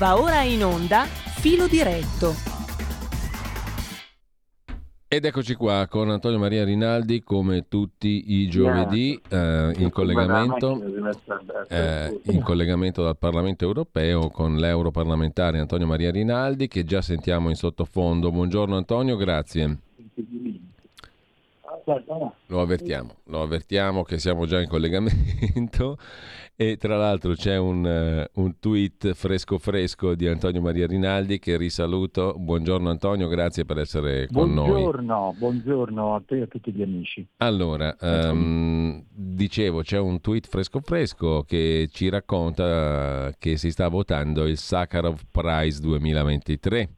Va ora in onda Filo diretto. Ed eccoci qua con Antonio Maria Rinaldi come tutti i giovedì eh, in, collegamento, eh, in collegamento dal Parlamento europeo con l'europarlamentare Antonio Maria Rinaldi che già sentiamo in sottofondo. Buongiorno Antonio, grazie. Lo avvertiamo, lo avvertiamo che siamo già in collegamento e tra l'altro c'è un, uh, un, tweet fresco fresco di Antonio Maria Rinaldi che risaluto. Buongiorno Antonio, grazie per essere con buongiorno, noi. Buongiorno a te e a tutti gli amici. Allora, um, dicevo, c'è un tweet fresco fresco che ci racconta che si sta votando il Sakharov Prize 2023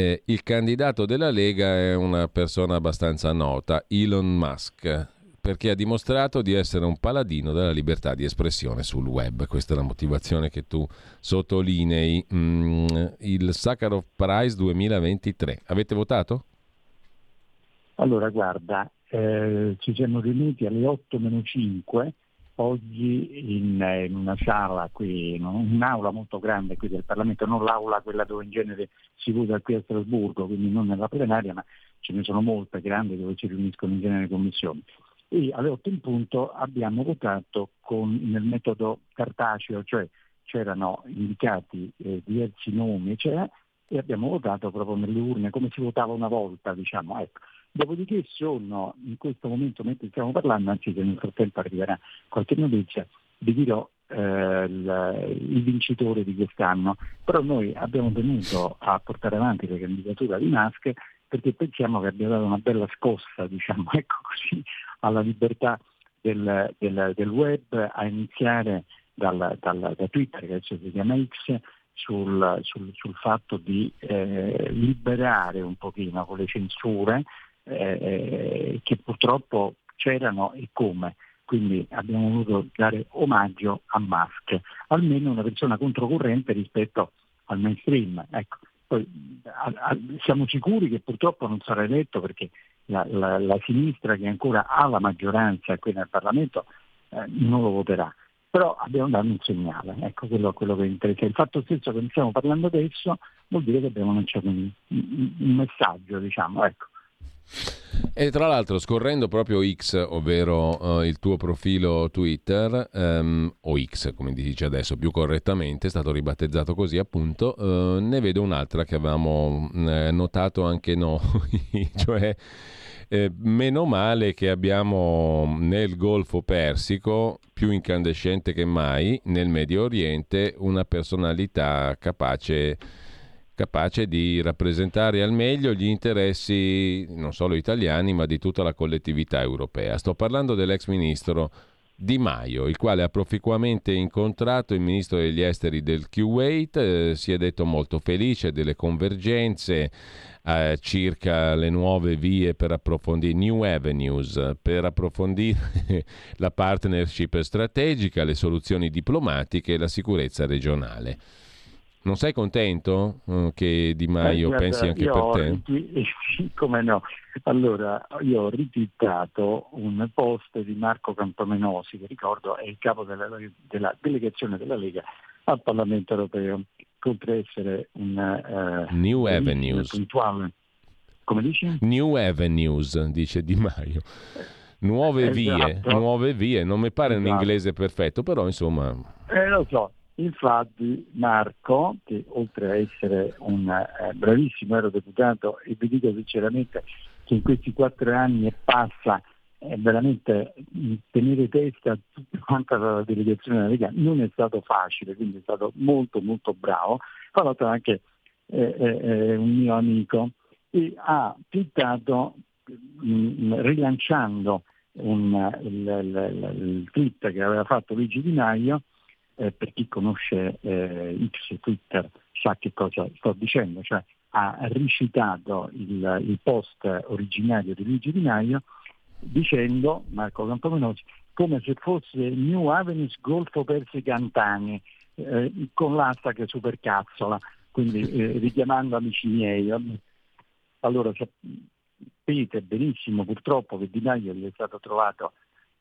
eh, il candidato della Lega è una persona abbastanza nota, Elon Musk, perché ha dimostrato di essere un paladino della libertà di espressione sul web. Questa è la motivazione che tu sottolinei. Mm, il Sakharov Prize 2023. Avete votato? Allora, guarda, eh, ci siamo riuniti alle 8 meno 5 oggi in, in, una sala qui, in un'aula molto grande qui del Parlamento, non l'aula quella dove in genere si vota qui a Strasburgo, quindi non nella plenaria, ma ce ne sono molte grandi dove si riuniscono in genere commissioni. E alle 8 in punto abbiamo votato con, nel metodo cartaceo, cioè c'erano indicati eh, diversi nomi, cioè, e abbiamo votato proprio nelle urne come si votava una volta, diciamo. Ecco. Dopodiché sono in questo momento, mentre stiamo parlando, anzi se nel frattempo arriverà qualche notizia, vi dirò eh, il, vincitore di quest'anno. Però noi abbiamo tenuto a portare avanti la candidatura di Musk perché pensiamo che abbia dato una bella scossa, diciamo, ecco così, alla libertà del, del, del web, a iniziare dal, dal, da Twitter, che adesso si chiama X, sul, sul, sul fatto di eh, liberare un pochino con le censure eh, che purtroppo c'erano e come. Quindi abbiamo voluto dare omaggio a Musk, almeno una persona controcorrente rispetto al mainstream. Ecco. Poi, a, a, siamo sicuri che purtroppo non sarà eletto perché la, la, la sinistra che ancora ha la maggioranza qui nel Parlamento eh, non lo voterà. Però abbiamo dato un segnale, ecco quello, quello che interessa. Il fatto stesso che ne stiamo parlando adesso vuol dire che abbiamo lanciato un, un messaggio, diciamo, ecco. E tra l'altro, scorrendo proprio X, ovvero uh, il tuo profilo Twitter, um, o X come dice adesso più correttamente, è stato ribattezzato così appunto, uh, ne vedo un'altra che avevamo uh, notato anche noi, cioè eh, meno male che abbiamo nel Golfo Persico, più incandescente che mai, nel Medio Oriente, una personalità capace capace di rappresentare al meglio gli interessi non solo italiani ma di tutta la collettività europea. Sto parlando dell'ex ministro Di Maio, il quale ha proficuamente incontrato il ministro degli esteri del Kuwait, eh, si è detto molto felice delle convergenze eh, circa le nuove vie per approfondire, new avenues, per approfondire la partnership strategica, le soluzioni diplomatiche e la sicurezza regionale. Non sei contento uh, che Di Maio eh, pensi anche per te? Sì, come no. Allora, io ho ritwittato un post di Marco Campomenosi, che ricordo è il capo della, della delegazione della Lega al Parlamento europeo, oltre essere un uh, New Avenues. puntuale. Come dici? New Avenues, dice Di Maio. Nuove esatto. vie, nuove vie, non mi pare esatto. un inglese perfetto, però insomma... Eh, lo so, Infatti Marco, che oltre a essere un eh, bravissimo eurodeputato, e vi dico sinceramente che in questi quattro anni e passa eh, veramente tenere testa a tutta quanta la delegazione della Lega non è stato facile, quindi è stato molto molto bravo. Tra l'altro anche eh, eh, eh un mio amico e ha twittato mh, rilanciando un, il, il, il tweet che aveva fatto Luigi Di Maio eh, per chi conosce eh, X Twitter sa che cosa sto dicendo, cioè ha ricitato il, il post originario di Luigi Di Maio dicendo, Marco Campomenosi, come se fosse New Avenues Golfo Persi Cantani, eh, con l'asta che supercazzola, quindi eh, richiamando amici miei. Allora sapete benissimo purtroppo che Di Maio gli è stato trovato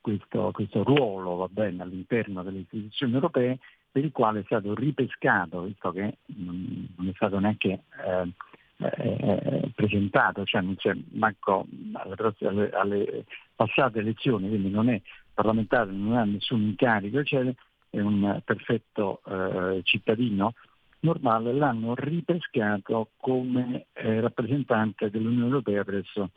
questo, questo ruolo bene, all'interno delle istituzioni europee per il quale è stato ripescato, visto che non è stato neanche eh, eh, presentato, cioè non c'è manco alle, alle, alle, passate elezioni, quindi non è parlamentare, non ha nessun incarico, eccetera, è un perfetto eh, cittadino normale, l'hanno ripescato come eh, rappresentante dell'Unione Europea presso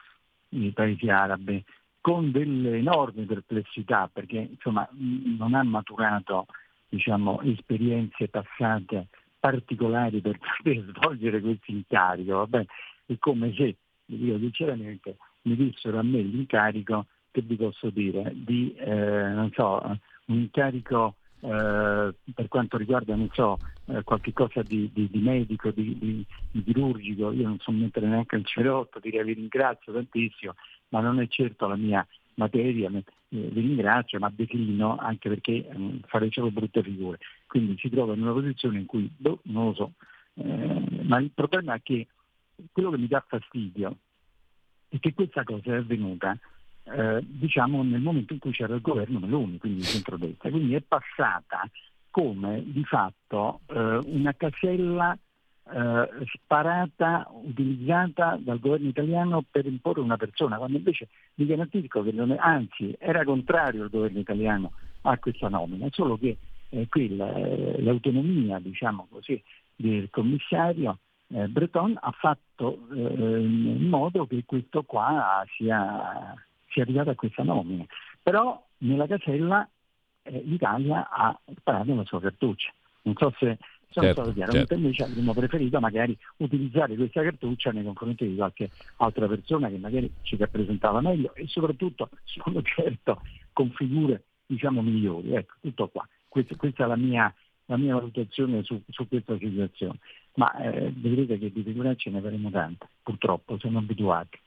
i paesi arabi, con delle enormi perplessità, perché insomma, non ha maturato diciamo, esperienze passate particolari per poter svolgere questo incarico. Vabbè, è come se, dico sinceramente, mi dissero a me l'incarico, che vi posso dire, di eh, so, un incarico eh, per quanto riguarda so, eh, qualche cosa di, di, di medico, di, di, chirurgico, io non so mettere neanche il cerotto, direi vi ringrazio tantissimo, ma non è certo la mia materia, eh, vi ringrazio, ma declino anche perché eh, solo brutte figure. Quindi si trova in una posizione in cui, boh, non lo so, eh, ma il problema è che quello che mi dà fastidio è che questa cosa è avvenuta eh, diciamo nel momento in cui c'era il governo Meloni, quindi il centrodestra, quindi è passata come di fatto eh, una casella eh, sparata, utilizzata dal governo italiano per imporre una persona, quando invece vi garantisco che non è, anzi era contrario il governo italiano a questa nomina, solo che eh, qui l'autonomia diciamo così, del commissario eh, Breton ha fatto eh, in modo che questo qua sia, sia arrivato a questa nomina. Però nella casella eh, l'Italia ha sparato la sua cartuccia. Non so se sono certo, stato chiaro, certo. invece avremmo preferito magari utilizzare questa cartuccia nei confronti di qualche altra persona che magari ci rappresentava meglio e soprattutto sono certo con figure diciamo migliori. Ecco, tutto qua. Questa, questa è la mia, la mia valutazione su, su, questa situazione. Ma eh, vedrete che di figuracce ne faremo tante, purtroppo, siamo abituati.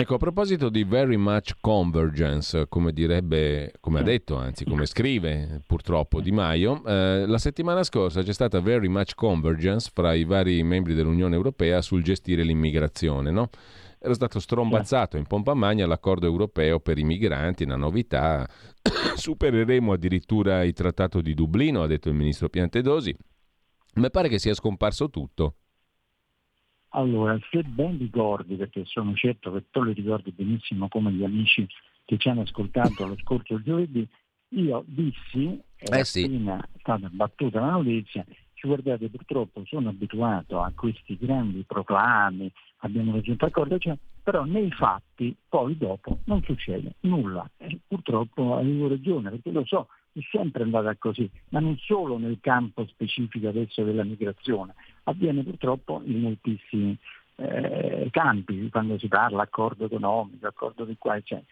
Ecco, a proposito di very much convergence, come direbbe, come ha detto, anzi come scrive purtroppo Di Maio, eh, la settimana scorsa c'è stata very much convergence fra i vari membri dell'Unione Europea sul gestire l'immigrazione, no? Era stato strombazzato in pompa magna l'accordo europeo per i migranti, una novità. Supereremo addirittura il trattato di Dublino, ha detto il ministro Piantedosi. Mi pare che sia scomparso tutto. Allora, se ben ricordi, perché sono certo che tu lo ricordi benissimo come gli amici che ci hanno ascoltato lo scorso giovedì, io dissi, eh sì. appena è stata battuta la notizia, ci guardate purtroppo sono abituato a questi grandi proclami, abbiamo raggiunto accordo, cioè, però nei fatti poi dopo non succede nulla. E purtroppo avevo ragione, perché lo so, è sempre andata così, ma non solo nel campo specifico adesso della migrazione, avviene purtroppo in moltissimi eh, campi, quando si parla accordo economico, accordo di qua, eccetera.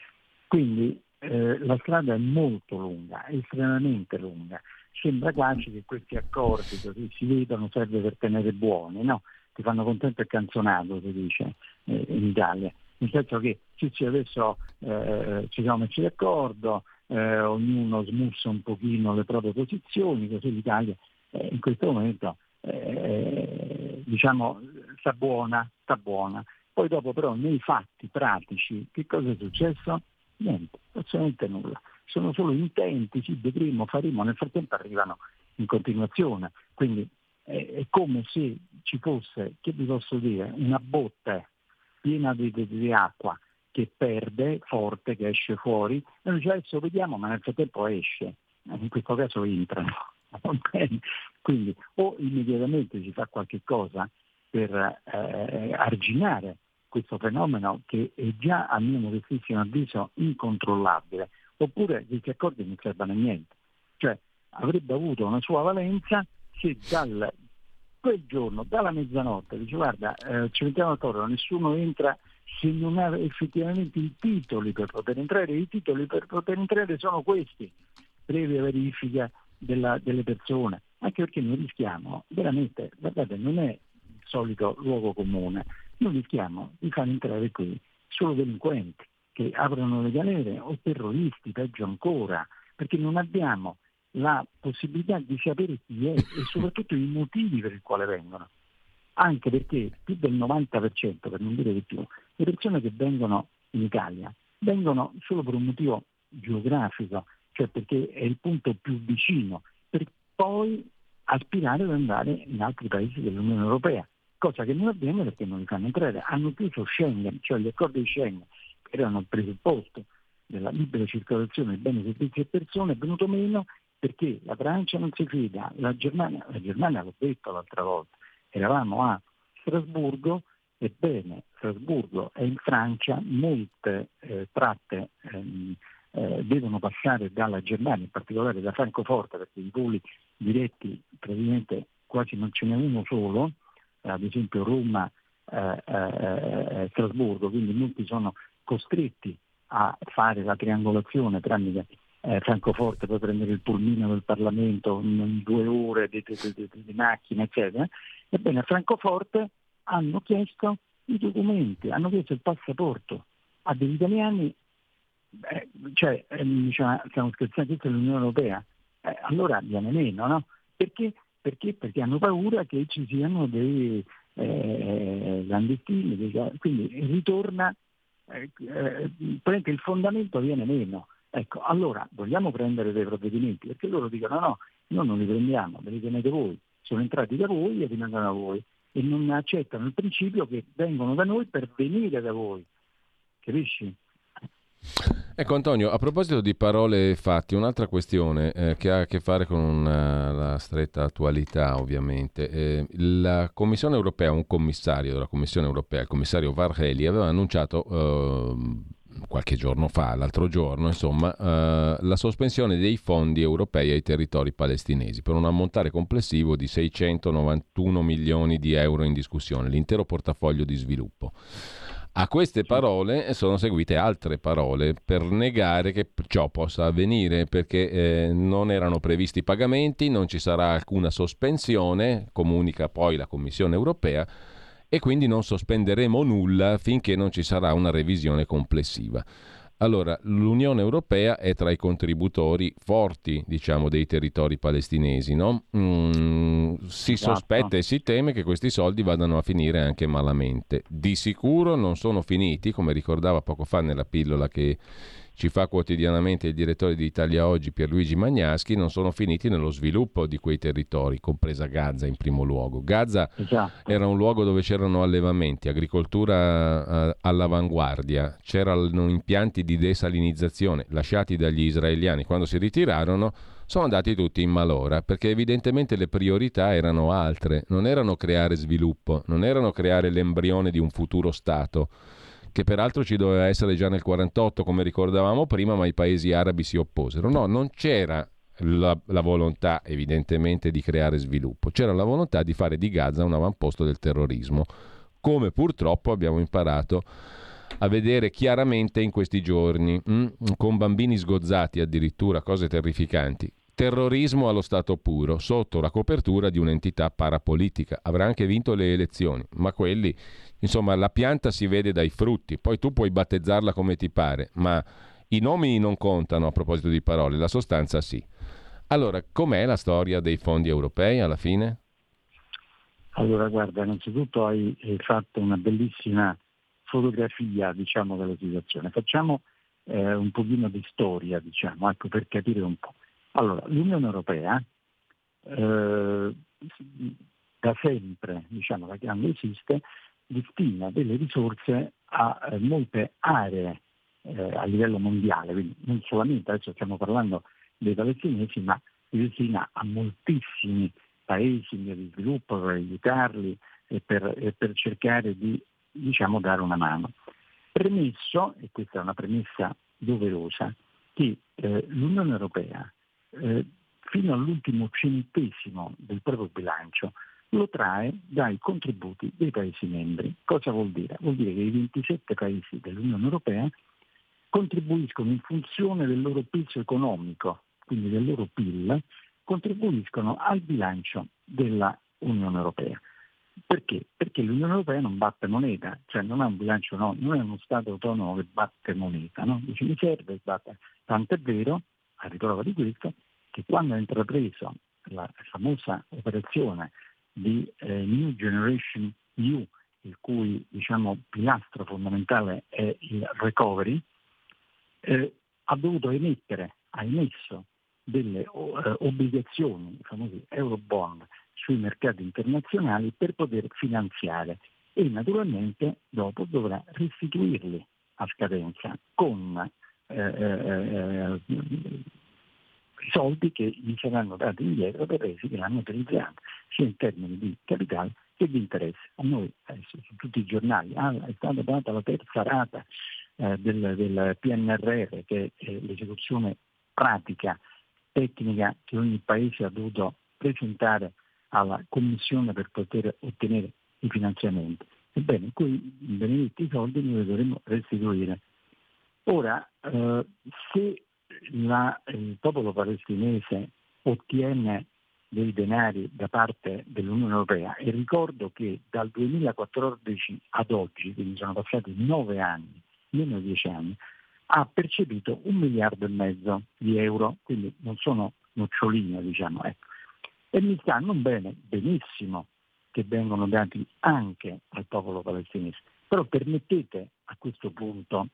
Quindi eh, la strada è molto lunga, estremamente lunga. Sembra quasi che questi accordi così si vedono serve per tenere buoni, no? Ti fanno contento e canzonato, si dice eh, in Italia. Nel senso che sì, sì, adesso eh, ci siamo messi d'accordo, eh, ognuno smussa un pochino le proprie posizioni, così l'Italia eh, in questo momento eh, diciamo sta buona, sta buona. Poi dopo però nei fatti pratici che cosa è successo? Niente, assolutamente nulla. Sono solo intenti, ci vedremo, faremo, nel frattempo arrivano in continuazione. Quindi è come se ci fosse, che vi posso dire, una botte piena di, di, di acqua che perde forte, che esce fuori, e noi adesso vediamo, ma nel frattempo esce, in questo caso entrano. Quindi o immediatamente si fa qualche cosa per eh, arginare questo fenomeno che è già a mio modestissimo avviso incontrollabile, oppure questi accordi non servono a niente. Cioè avrebbe avuto una sua valenza se dal quel giorno, dalla mezzanotte, dice guarda, eh, ci mettiamo d'accordo, nessuno entra se non ha effettivamente i titoli per poter entrare, i titoli per poter entrare sono questi, previa verifica della, delle persone, anche perché noi rischiamo veramente, guardate, non è il solito luogo comune, noi rischiamo di far entrare qui solo delinquenti che aprono le galere o terroristi, peggio ancora, perché non abbiamo la possibilità di sapere chi è e soprattutto i motivi per i quali vengono. Anche perché più del 90%, per non dire di più, le persone che vengono in Italia vengono solo per un motivo geografico, cioè perché è il punto più vicino, per, poi aspirare ad andare in altri paesi dell'Unione Europea, cosa che non avviene perché non li fanno entrare. Hanno chiuso Schengen, cioè gli accordi di Schengen, che erano il presupposto della libera circolazione di beni, servizi e persone, è venuto meno perché la Francia non si fida, la Germania, la Germania l'ho detto l'altra volta, eravamo a Strasburgo, ebbene Strasburgo e in Francia molte eh, tratte ehm, eh, devono passare dalla Germania, in particolare da Francoforte, perché i voli diretti praticamente quasi non ce n'è uno solo, ad esempio Roma, eh, eh, eh Strasburgo, quindi molti sono costretti a fare la triangolazione tramite eh, Francoforte per prendere il pulmino del Parlamento in due ore di, di, di, di macchina, eccetera. Ebbene, a Francoforte hanno chiesto i documenti, hanno chiesto il passaporto a degli italiani, eh, cioè, eh, diciamo, stiamo scherzando, è l'Unione Europea, eh, allora viene meno, no? Perché? Perché? Perché hanno paura che ci siano dei eh, quindi ritorna, eh, eh, il fondamento viene meno. Ecco, allora vogliamo prendere dei provvedimenti perché loro dicono no, noi non li prendiamo, ve li tenete voi, sono entrati da voi e rimangono a voi e non accettano il principio che vengono da noi per venire da voi. Capisci? Ecco Antonio, a proposito di parole e fatti, un'altra questione eh, che ha a che fare con una, la stretta attualità ovviamente. Eh, la Commissione europea, un commissario della Commissione europea, il commissario Varheli, aveva annunciato eh, qualche giorno fa, l'altro giorno, insomma, eh, la sospensione dei fondi europei ai territori palestinesi per un ammontare complessivo di 691 milioni di euro in discussione, l'intero portafoglio di sviluppo. A queste parole sono seguite altre parole per negare che ciò possa avvenire perché eh, non erano previsti pagamenti, non ci sarà alcuna sospensione, comunica poi la Commissione europea e quindi non sospenderemo nulla finché non ci sarà una revisione complessiva. Allora, l'Unione Europea è tra i contributori forti, diciamo, dei territori palestinesi, no? mm, si esatto. sospetta e si teme che questi soldi vadano a finire anche malamente. Di sicuro non sono finiti, come ricordava poco fa nella pillola che ci fa quotidianamente il direttore di Italia Oggi Pierluigi Magnaschi, non sono finiti nello sviluppo di quei territori, compresa Gaza in primo luogo. Gaza esatto. era un luogo dove c'erano allevamenti, agricoltura uh, all'avanguardia, c'erano impianti di desalinizzazione lasciati dagli israeliani quando si ritirarono sono andati tutti in malora perché evidentemente le priorità erano altre, non erano creare sviluppo, non erano creare l'embrione di un futuro Stato che peraltro ci doveva essere già nel 48 come ricordavamo prima, ma i paesi arabi si opposero. No, non c'era la, la, volontà evidentemente di creare sviluppo, c'era la volontà di fare di Gaza un avamposto del terrorismo, come purtroppo abbiamo imparato a vedere chiaramente in questi giorni, mh? Mm, con bambini sgozzati addirittura, cose terrificanti. Terrorismo allo stato puro, sotto la copertura di un'entità parapolitica. Avrà anche vinto le elezioni, ma quelli Insomma, la pianta si vede dai frutti, poi tu puoi battezzarla come ti pare, ma i nomi non contano a proposito di parole, la sostanza sì. Allora, com'è la storia dei fondi europei alla fine? Allora, guarda, innanzitutto hai, fatto una bellissima fotografia, diciamo, della situazione. Facciamo eh, un pochino di storia, diciamo, ecco, per capire un po'. Allora, l'Unione Europea eh, da sempre, diciamo, da quando esiste, destina delle risorse a eh, molte aree eh, a livello mondiale, quindi non solamente, adesso stiamo parlando dei palestinesi, ma destina a moltissimi paesi in via di sviluppo per aiutarli e per, e per cercare di diciamo, dare una mano. Premesso, e questa è una premessa doverosa, che eh, l'Unione Europea eh, fino all'ultimo centesimo del proprio bilancio lo trae dai contributi dei Paesi membri. Cosa vuol dire? Vuol dire che i 27 Paesi dell'Unione Europea contribuiscono in funzione del loro peso economico, quindi del loro PIL, contribuiscono al bilancio dell'Unione Europea. Perché? Perché l'Unione Europea non batte moneta, cioè non ha un bilancio, no, non è uno Stato autonomo che batte moneta, no? Dice mi serve, batte. Tanto è vero, a riprova di questo, che quando ha intrapreso la famosa operazione di eh, New Generation EU, il cui diciamo, pilastro fondamentale è il recovery, eh, ha dovuto emettere, ha emesso delle uh, obbligazioni, i famosi eurobond, sui mercati internazionali per poter finanziare e naturalmente dopo dovrà restituirli a scadenza con eh, eh soldi che gli saranno dati indietro per resi che l'hanno utilizzato, sia in termini di capitale che di interesse. A noi adesso su tutti i giornali ah, è stata data la terza rata eh, del, del, PNRR, che è l'esecuzione pratica, tecnica che ogni paese ha dovuto presentare alla Commissione per poter ottenere i finanziamenti. Ebbene, quei benedetti soldi noi dovremmo restituire. Ora, eh, se la, il popolo palestinese ottiene dei denari da parte dell'Unione Europea e ricordo che dal 2014 ad oggi, quindi sono passati nove anni, meno di dieci anni, ha percepito un miliardo e mezzo di euro, quindi non sono noccioline, diciamo. Ecco. E mi stanno bene, benissimo, che vengono dati anche al popolo palestinese. Però permettete a questo punto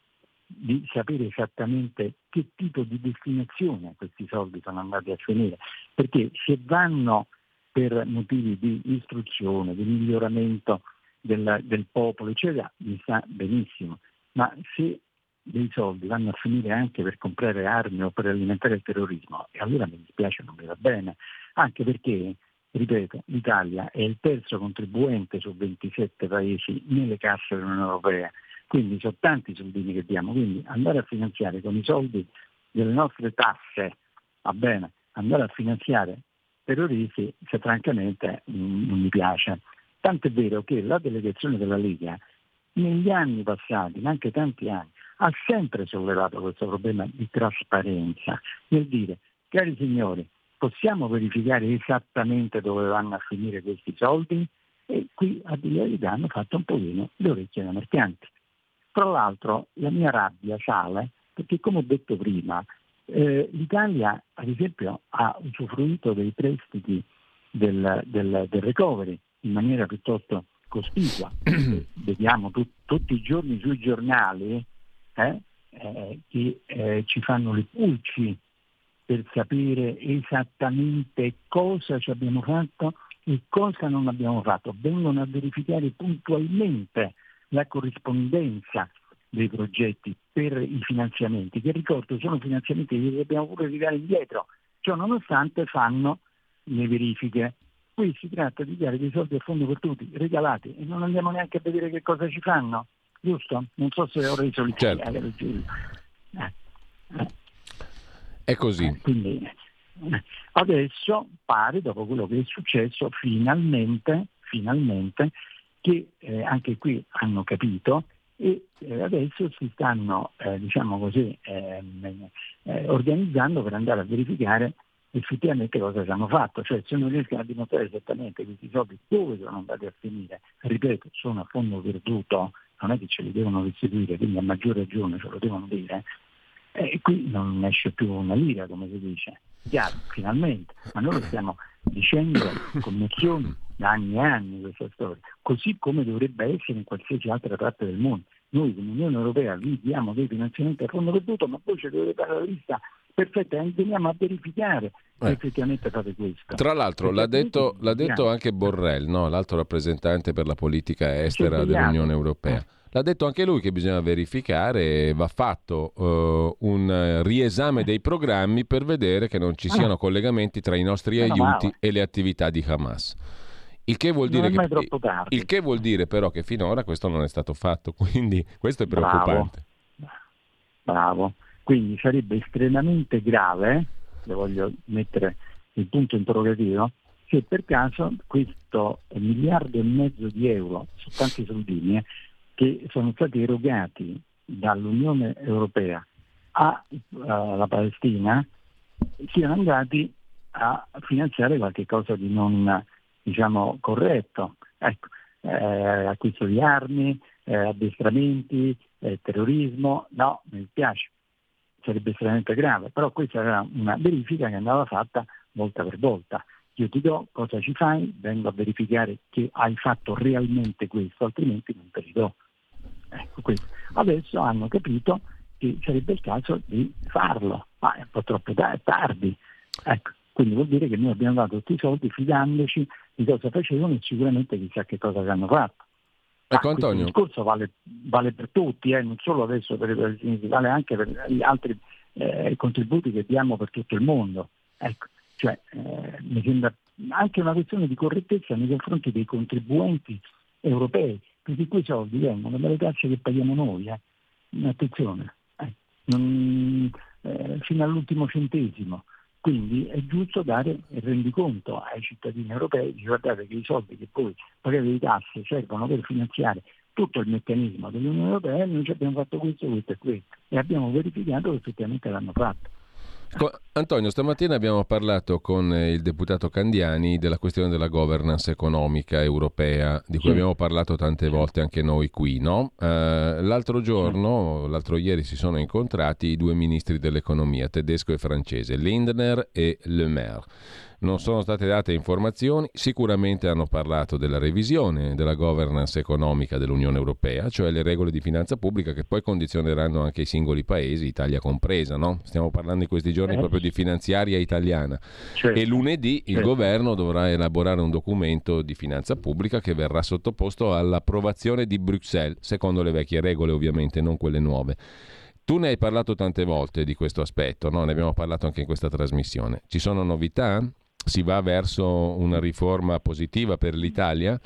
di sapere esattamente che tipo di destinazione questi soldi sono andati a finire, perché se vanno per motivi di istruzione, di miglioramento del, del popolo, eccetera, mi sa benissimo, ma se dei soldi vanno a finire anche per comprare armi o per alimentare il terrorismo, e allora mi dispiace, non mi va bene, anche perché, ripeto, l'Italia è il terzo contribuente su 27 paesi nelle casse dell'Unione Europea quindi sono tanti soldini che diamo, quindi andare a finanziare con i soldi delle nostre tasse, va bene, andare a finanziare terroristi, se francamente mm, non mi piace. Tanto è vero che la delegazione della Lega negli anni passati, ma anche tanti anni, ha sempre sollevato questo problema di trasparenza, nel dire, cari signori, possiamo verificare esattamente dove vanno a finire questi soldi? E qui a dire la verità hanno fatto un pochino le orecchie da mercanti. Tra l'altro la mia rabbia sale perché come ho detto prima eh, l'Italia ad esempio ha usufruito dei prestiti del, del, del recovery in maniera piuttosto cospicua. Vediamo tu, tutti i giorni sui giornali eh, eh, che eh, ci fanno le pulci per sapere esattamente cosa ci abbiamo fatto e cosa non abbiamo fatto. Vengono a verificare puntualmente la corrispondenza dei progetti per i finanziamenti, che ricordo sono finanziamenti che dobbiamo pure ridare indietro, ciò nonostante fanno le verifiche. Qui si tratta di dare dei soldi a fondo per tutti, regalati, e non andiamo neanche a vedere che cosa ci fanno, giusto? Non so se ho reso l'idea. Certo. Eh, eh. È così. Eh, quindi, eh, adesso pare, dopo quello che è successo, finalmente, finalmente che eh, anche qui hanno capito e eh, adesso si stanno eh, diciamo così, ehm, eh, organizzando per andare a verificare effettivamente cosa ci hanno fatto, cioè se non riescono a dimostrare esattamente questi soldi dove sono andati a finire, ripeto, sono a fondo perduto, non è che ce li devono restituire, quindi a maggior ragione ce lo devono dire, e qui non esce più una lira, come si dice. Chiaro, finalmente, ma noi stiamo dicendo con mozioni da anni e anni questa storia, così come dovrebbe essere in qualsiasi altra parte del mondo. Noi come Unione Europea vi diamo dei finanziamenti a fondo perduto, ma poi ci dovete fare la lista perfetta e veniamo a verificare eh. effettivamente fate questo. Tra l'altro l'ha detto, l'ha detto, anche Borrell, no? l'altro rappresentante per la politica estera dell'Unione Europea. Eh. L'ha detto anche lui che bisogna verificare, va fatto uh, un riesame dei programmi per vedere che non ci ah. siano collegamenti tra i nostri aiuti e le attività di Hamas. Il che, vuol dire che, il che vuol dire però che finora questo non è stato fatto, quindi questo è preoccupante. Bravo, Bravo. quindi sarebbe estremamente grave, le voglio mettere il punto interrogativo, se per caso questo miliardo e mezzo di euro, su tanti soldini, eh, che sono stati erogati dall'Unione Europea alla Palestina siano andati a finanziare qualcosa di non diciamo, corretto. Ecco, eh, acquisto di armi, eh, addestramenti, eh, terrorismo, no, mi dispiace, sarebbe estremamente grave, però questa era una verifica che andava fatta volta per volta. Io ti do cosa ci fai, vengo a verificare che hai fatto realmente questo, altrimenti non te li do. Ecco questo. Adesso hanno capito che sarebbe il caso di farlo, ma è un po' troppo tardi, Ecco, quindi vuol dire che noi abbiamo dato tutti i soldi fidandoci di cosa facevano e sicuramente chissà che cosa hanno fatto. Ecco Antonio. Il discorso vale, vale per tutti, eh, non solo adesso per i palestinesi, vale anche per gli altri eh, contributi che diamo per tutto il mondo. Ecco, cioè, eh, mi sembra anche una questione di correttezza nei confronti dei contribuenti europei, perché quei soldi vengono dalle tasse che paghiamo noi. Eh. Attenzione, eh. non, eh, fino all'ultimo centesimo. Quindi è giusto dare rendiconto ai cittadini europei, guardate che i soldi che poi pagate di tasse servono per finanziare tutto il meccanismo dell'Unione Europea noi ci abbiamo fatto questo, questo e questo e abbiamo verificato che effettivamente l'hanno fatto. Antonio, stamattina abbiamo parlato con il deputato Candiani della questione della governance economica europea, di cui sì. abbiamo parlato tante volte anche noi qui. No? Uh, l'altro giorno, l'altro ieri, si sono incontrati i due ministri dell'economia, tedesco e francese, Lindner e Le Maire. Non sono state date informazioni, sicuramente hanno parlato della revisione della governance economica dell'Unione Europea, cioè le regole di finanza pubblica che poi condizioneranno anche i singoli paesi, Italia compresa, no? Stiamo parlando in questi giorni eh. proprio di finanziaria italiana. Certo. E lunedì il certo. governo dovrà elaborare un documento di finanza pubblica che verrà sottoposto all'approvazione di Bruxelles, secondo le vecchie regole ovviamente, non quelle nuove. Tu ne hai parlato tante volte di questo aspetto, no? ne abbiamo parlato anche in questa trasmissione. Ci sono novità? si va verso una riforma positiva per l'Italia?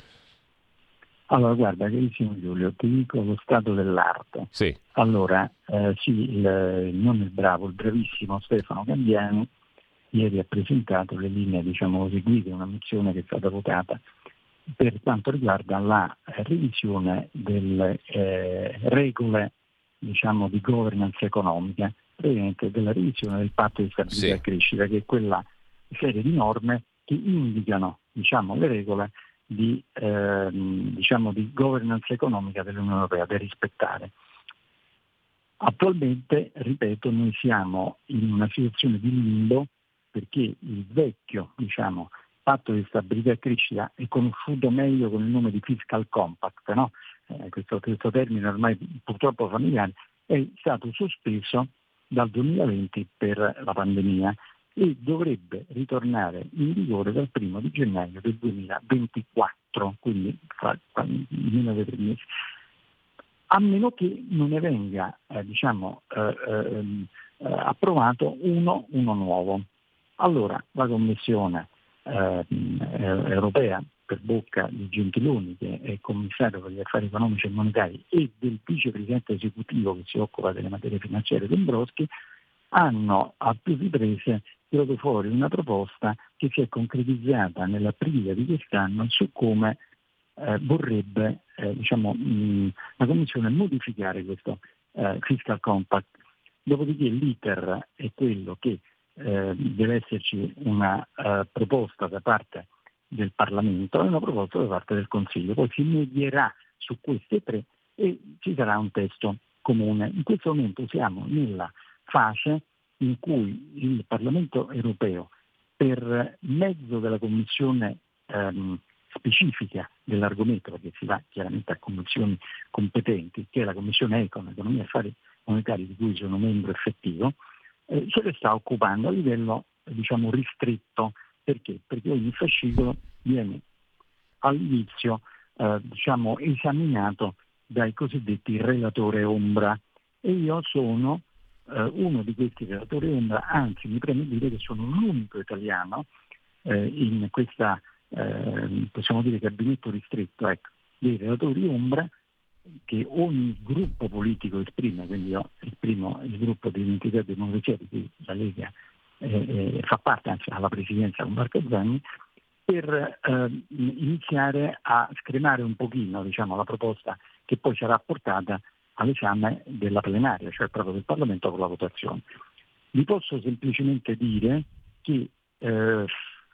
Allora, guarda, carissimo Giulio, ti dico lo stato dell'arte. Sì. Allora, eh, sì, il, non il bravo, il bravissimo Stefano Cambiani ieri ha presentato le linee, diciamo così, guide, una missione che è stata votata per quanto riguarda la revisione delle eh, regole diciamo, di governance economica, praticamente della revisione del patto di stabilità sì. e crescita, che è quella serie di norme che indicano diciamo, le regole di, eh, diciamo, di governance economica dell'Unione Europea da rispettare. Attualmente, ripeto, noi siamo in una situazione di limbo perché il vecchio diciamo, patto di stabilità e crescita è conosciuto meglio con il nome di fiscal compact, no? eh, questo, questo termine ormai purtroppo familiare, è stato sospeso dal 2020 per la pandemia e dovrebbe ritornare in vigore dal primo di gennaio del 2024, quindi fra, meno di tre mesi, a meno che non ne venga eh, diciamo, eh, ehm, eh, approvato uno, uno, nuovo. Allora la Commissione ehm, eh, europea, per bocca di Gentiloni, che è commissario per gli affari economici e monetari, e del vicepresidente esecutivo che si occupa delle materie finanziarie Dombrovski, hanno a più riprese tirato fuori una proposta che si è concretizzata nell'aprile di quest'anno su come eh, vorrebbe eh, diciamo, mh, la Commissione modificare questo eh, fiscal compact. Dopodiché l'iter è quello che eh, deve esserci una eh, proposta da parte del Parlamento e una proposta da parte del Consiglio. Poi si medierà su queste tre e ci sarà un testo comune. In questo momento siamo nella fase in cui il Parlamento europeo, per mezzo della commissione ehm, specifica dell'argomento, perché si va chiaramente a commissioni competenti, che è la Commissione Econ, Economia e Affari Monetari, di cui sono membro effettivo, eh, se ne sta occupando a livello diciamo, ristretto. Perché? Perché ogni fascicolo viene all'inizio eh, diciamo, esaminato dai cosiddetti relatori ombra e io sono eh, uno di questi relatori ombra, anzi mi preme dire che sono l'unico italiano eh, in questo, eh, possiamo dire, gabinetto ristretto ecco, dei relatori ombra che ogni gruppo politico esprime, quindi io esprimo il gruppo di identità democrazia di cui la Lega eh, eh, fa parte, anzi alla presidenza con Marco Zanni, per eh, iniziare a scremare un pochino diciamo, la proposta che poi sarà portata all'esame della plenaria, cioè proprio del Parlamento con la votazione. Vi posso semplicemente dire che, eh,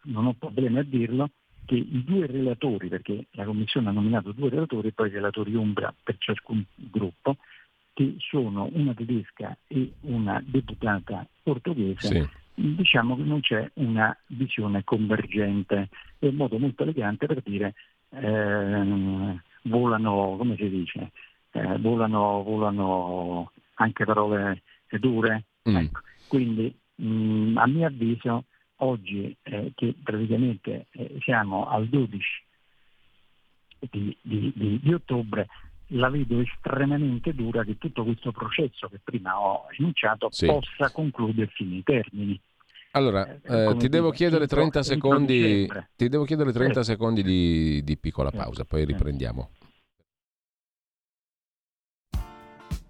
non ho problemi a dirlo, che i due relatori, perché la Commissione ha nominato due relatori e poi relatori ombra per ciascun gruppo, che sono una tedesca e una deputata portoghese, sì. diciamo che non c'è una visione convergente, è un modo molto elegante per dire eh, volano, come si dice, eh, volano, volano, anche parole dure. Mm. Ecco. Quindi mh, mm, a mio avviso oggi eh, che praticamente eh, siamo al 12 di, di, di, di, ottobre, la vedo estremamente dura che tutto questo processo che prima ho enunciato sì. possa concludersi nei termini. Allora, eh, eh ti, devo chiedere 30 secondi, ti devo chiedere 30 secondi di, di piccola pausa, poi riprendiamo.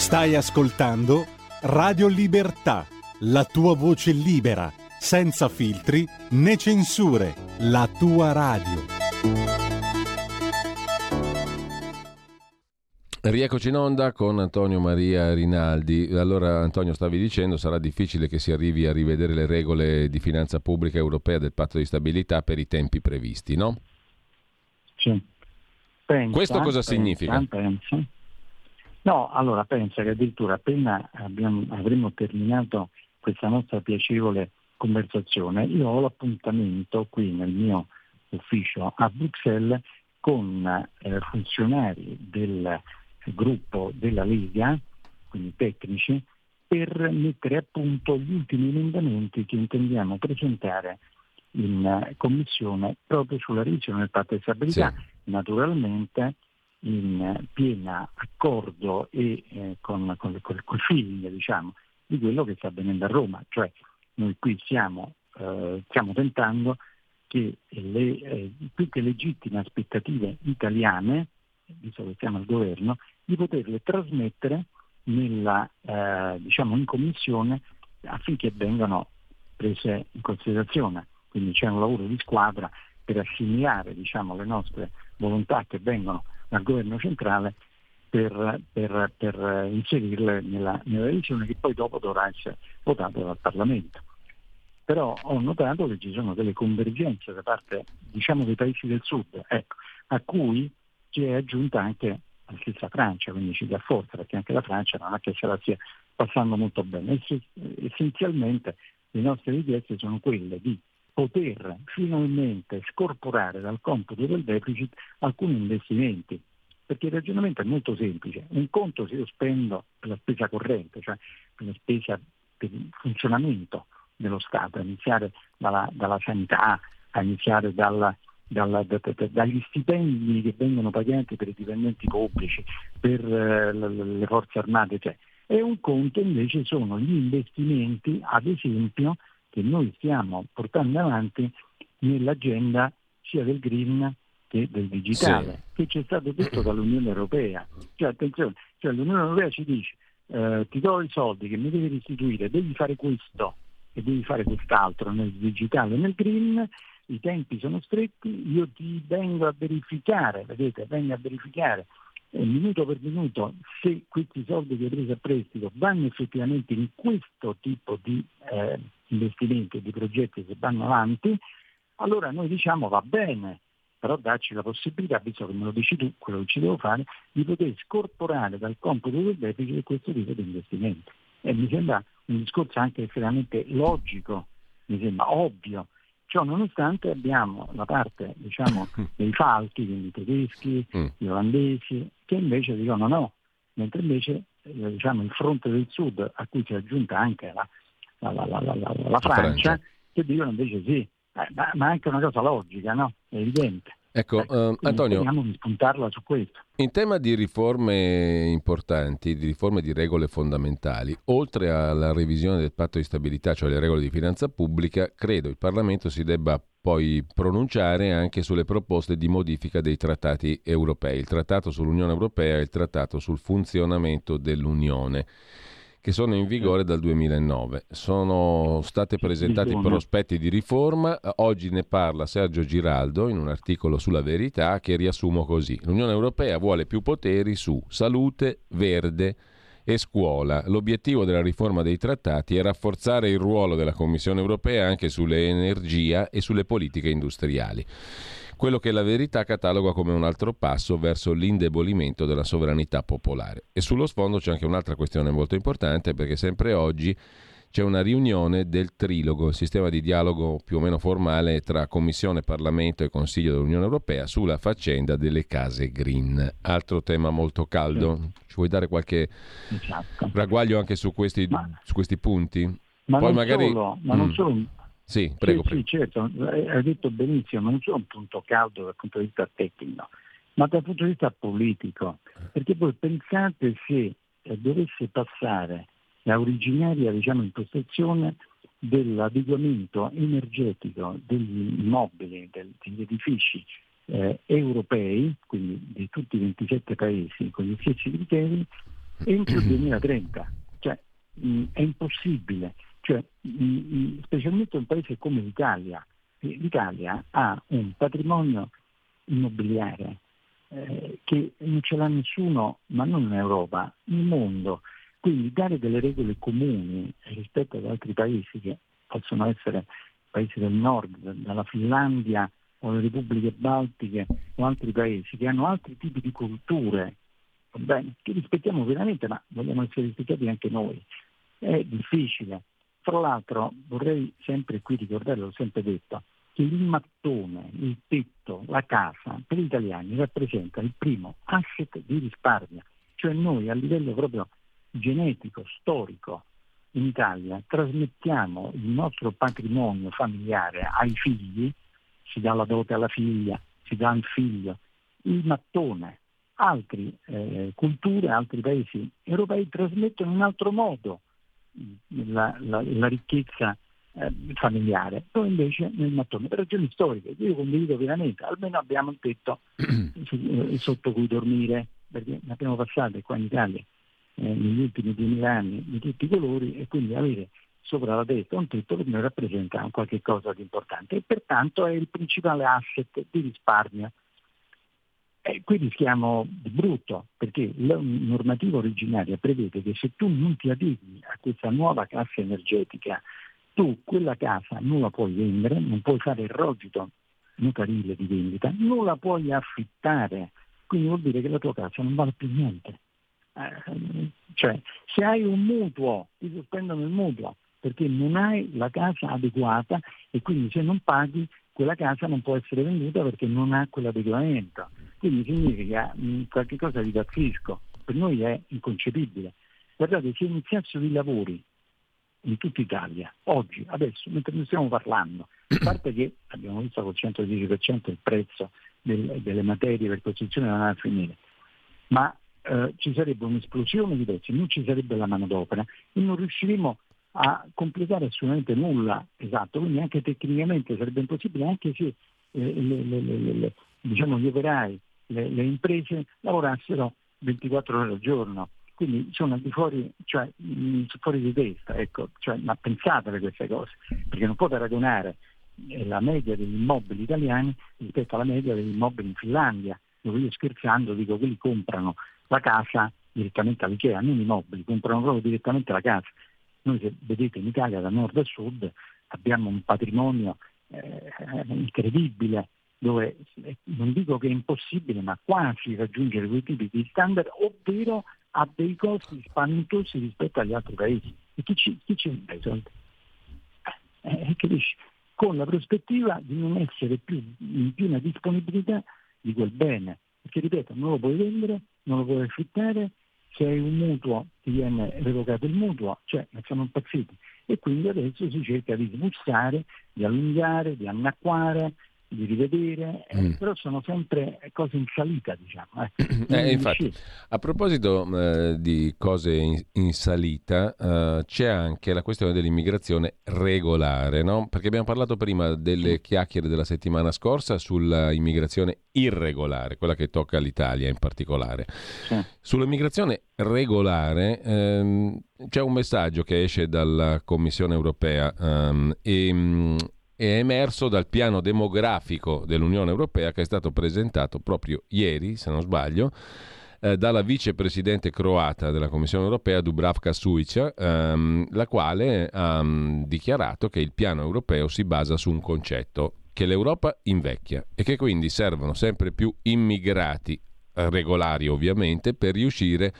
Stai ascoltando Radio Libertà, la tua voce libera, senza filtri né censure, la tua radio. Rieccoci in onda con Antonio Maria Rinaldi. Allora Antonio stavi dicendo sarà difficile che si arrivi a rivedere le regole di finanza pubblica europea del patto di stabilità per i tempi previsti, no? Sì. Pensa, Questo cosa pensa, significa? Pensa. No, allora pensa che addirittura appena abbiamo, avremo terminato questa nostra piacevole conversazione, io ho l'appuntamento qui nel mio ufficio a Bruxelles con eh, funzionari del gruppo della Lega, quindi tecnici, per mettere a punto gli ultimi emendamenti che intendiamo presentare in commissione proprio sulla revisione del patto di stabilità. Sì. Naturalmente in piena accordo e eh, con, con, con, il feeling diciamo, di quello che sta avvenendo a Roma. Cioè noi qui stiamo, eh, stiamo tentando che le eh, più che legittime aspettative italiane, visto che siamo al governo, di poterle trasmettere nella, eh, diciamo in commissione affinché vengano prese in considerazione. Quindi c'è un lavoro di squadra per assimilare diciamo, le nostre volontà che vengono dal governo centrale per, per, per inserirle nella, nella revisione che poi dopo dovrà essere votata dal Parlamento. Però ho notato che ci sono delle convergenze da parte diciamo, dei paesi del sud, ecco, a cui si è aggiunta anche la stessa Francia, quindi ci dà forza, perché anche la Francia non è che se la stia passando molto bene. Essenzialmente le nostre richieste sono quelle di poter finalmente scorporare dal computo del deficit alcuni investimenti. Perché il ragionamento è molto semplice. Un conto se io spendo per la spesa corrente, cioè per la spesa per il funzionamento dello Stato, a iniziare dalla, dalla sanità, a iniziare dalla, dalla, da, da, dagli stipendi che vengono pagati per i dipendenti pubblici, per eh, le forze armate, cioè. e un conto invece sono gli investimenti, ad esempio, che noi stiamo portando avanti nell'agenda sia del green che del digitale, sì. che ci è stato detto dall'Unione Europea. Cioè, attenzione, cioè, l'Unione Europea ci dice eh, ti do i soldi che mi devi restituire, devi fare questo e devi fare quest'altro nel digitale e nel green, i tempi sono stretti, io ti vengo a verificare, vedete, vengo a verificare eh, minuto per minuto se questi soldi che hai preso a prestito vanno effettivamente in questo tipo di eh, investimenti e di progetti che vanno avanti, allora noi diciamo va bene, però darci la possibilità, visto che me lo dici tu, quello che ci devo fare, di poter scorporare dal computo del deficit questo tipo di investimenti. E mi sembra un discorso anche estremamente logico, mi sembra ovvio. Ciò nonostante abbiamo la parte diciamo, dei falchi, quindi tedeschi, mm. gli olandesi, che invece dicono no, mentre invece eh, diciamo, il fronte del sud, a cui si è aggiunta anche la, la, la, la Francia, Francia, che dicono invece sì, eh, ma, ma, anche una cosa logica, no? È evidente. Ecco, uh, Antonio, speriamo di spuntarla su questo. In tema di riforme importanti, di riforme di regole fondamentali, oltre alla revisione del patto di stabilità, cioè le regole di finanza pubblica, credo il Parlamento si debba poi pronunciare anche sulle proposte di modifica dei trattati europei, il trattato sull'Unione Europea e il trattato sul funzionamento dell'Unione che sono in vigore dal 2009. Sono stati presentati prospetti di riforma, oggi ne parla Sergio Giraldo in un articolo sulla verità che riassumo così. L'Unione Europea vuole più poteri su salute, verde, e scuola. L'obiettivo della riforma dei trattati è rafforzare il ruolo della Commissione europea anche sulle energia e sulle politiche industriali. Quello che la verità cataloga come un altro passo verso l'indebolimento della sovranità popolare. E sullo sfondo c'è anche un'altra questione molto importante perché sempre oggi c'è una riunione del trilogo, il sistema di dialogo più o meno formale tra Commissione, Parlamento e Consiglio dell'Unione Europea sulla faccenda delle case green. Altro tema molto caldo. Ci vuoi dare qualche esatto. ragguaglio anche su questi, su questi punti? Ma Poi non magari... solo, ma mm. non solo sì, prego. Sì, prego. sì, certo, hai detto benissimo, non c'è un punto caldo dal punto di vista tecnico, ma dal punto di vista politico, perché voi pensate se eh, dovesse passare la originaria diciamo, impostazione dell'adeguamento energetico degli immobili, degli edifici eh, europei, quindi di tutti i 27 paesi con gli stessi criteri, entro il 2030. Cioè, mh, è impossibile. Cioè, mh, specialmente un paese come l'Italia. L'Italia ha un patrimonio immobiliare eh, che non ce l'ha nessuno, ma non in Europa, nel mondo. Quindi dare delle regole comuni rispetto ad altri paesi che possono essere paesi del nord, dalla Finlandia o le repubbliche baltiche o altri paesi che hanno altri tipi di culture, bene, che rispettiamo veramente, ma vogliamo essere rispettati anche noi. È difficile. Tra l'altro vorrei sempre qui ricordare, l'ho sempre detto, che il mattone, il tetto, la casa per gli italiani rappresenta il primo asset di risparmio. Cioè noi a livello proprio genetico, storico in Italia, trasmettiamo il nostro patrimonio familiare ai figli, si dà la dote alla figlia, si dà al figlio, il mattone. Altre eh, culture, altri paesi europei trasmettono in un altro modo la, la, la ricchezza eh, familiare. Noi invece nel mattone, per ragioni storiche, io condivido pienamente, almeno abbiamo un tetto eh, sotto cui dormire, perché ne abbiamo passate qua in Italia eh, negli ultimi 2000 anni di tutti i colori e quindi avere sopra la testa un tetto per noi rappresenta qualche cosa di importante e pertanto è il principale asset di risparmio. E qui rischiamo di brutto perché la normativa originaria prevede che se tu non ti adegui a questa nuova cassa energetica, tu quella casa non la puoi vendere, non puoi fare il rogito notarile di vendita, non la puoi affittare, quindi vuol dire che la tua casa non vale più niente. Eh, cioè, se hai un mutuo, ti sospendono il mutuo perché non hai la casa adeguata e quindi se non paghi quella casa non può essere venduta perché non ha quell'adeguamento. Quindi significa mh, mm, qualche cosa di pazzesco. Per noi è inconcepibile. Guardate, se iniziassero i lavori in tutta Italia, oggi, adesso, mentre ne stiamo parlando, a parte che abbiamo visto col 110% il prezzo del, delle materie per costruzione non a finire, ma eh, ci sarebbe un'esplosione di prezzi, non ci sarebbe la manodopera e non riusciremo a completare assolutamente nulla esatto, quindi anche tecnicamente sarebbe impossibile, anche se eh, le, le, le, diciamo, gli operai, le, imprese lavorassero 24 ore al giorno. Quindi sono di fuori, cioè, mh, fuori di testa, ecco, cioè, ma pensate a queste cose, perché non può paragonare eh, la media degli immobili italiani rispetto alla media degli immobili in Finlandia, dove io scherzando dico che li comprano la casa direttamente all'IKEA, non i mobili, comprano proprio direttamente la casa. Noi se vedete in Italia da nord a sud abbiamo un patrimonio eh, incredibile dove eh, non dico che è impossibile, ma quasi raggiungere quei tipi di standard, ovvero a dei costi spaventosi rispetto agli altri paesi. E chi ci, chi ci mette i soldi? Eh, capisci? Con la prospettiva di non essere più in piena disponibilità di quel bene. Perché ripeto, non lo puoi vendere, non lo puoi affittare, se hai un mutuo ti viene revocato il mutuo, cioè siamo impazziti. E quindi adesso si cerca di smussare, di allungare, di annacquare, di rivedere, eh, mm. però sono sempre cose in salita, diciamo. Eh. Eh, infatti, a proposito eh, di cose in, in salita, eh, c'è anche la questione dell'immigrazione regolare, no? Perché abbiamo parlato prima delle chiacchiere della settimana scorsa sulla immigrazione irregolare, quella che tocca l'Italia in particolare. Sì. Sull'immigrazione regolare ehm, c'è un messaggio che esce dalla Commissione europea ehm, e mm, è emerso dal piano demografico dell'Unione Europea che è stato presentato proprio ieri, se non sbaglio, eh, dalla vicepresidente croata della Commissione europea Dubravka Suica, ehm, la quale ha um, dichiarato che il piano europeo si basa su un concetto che l'Europa invecchia e che quindi servono sempre più immigrati eh, regolari ovviamente per riuscire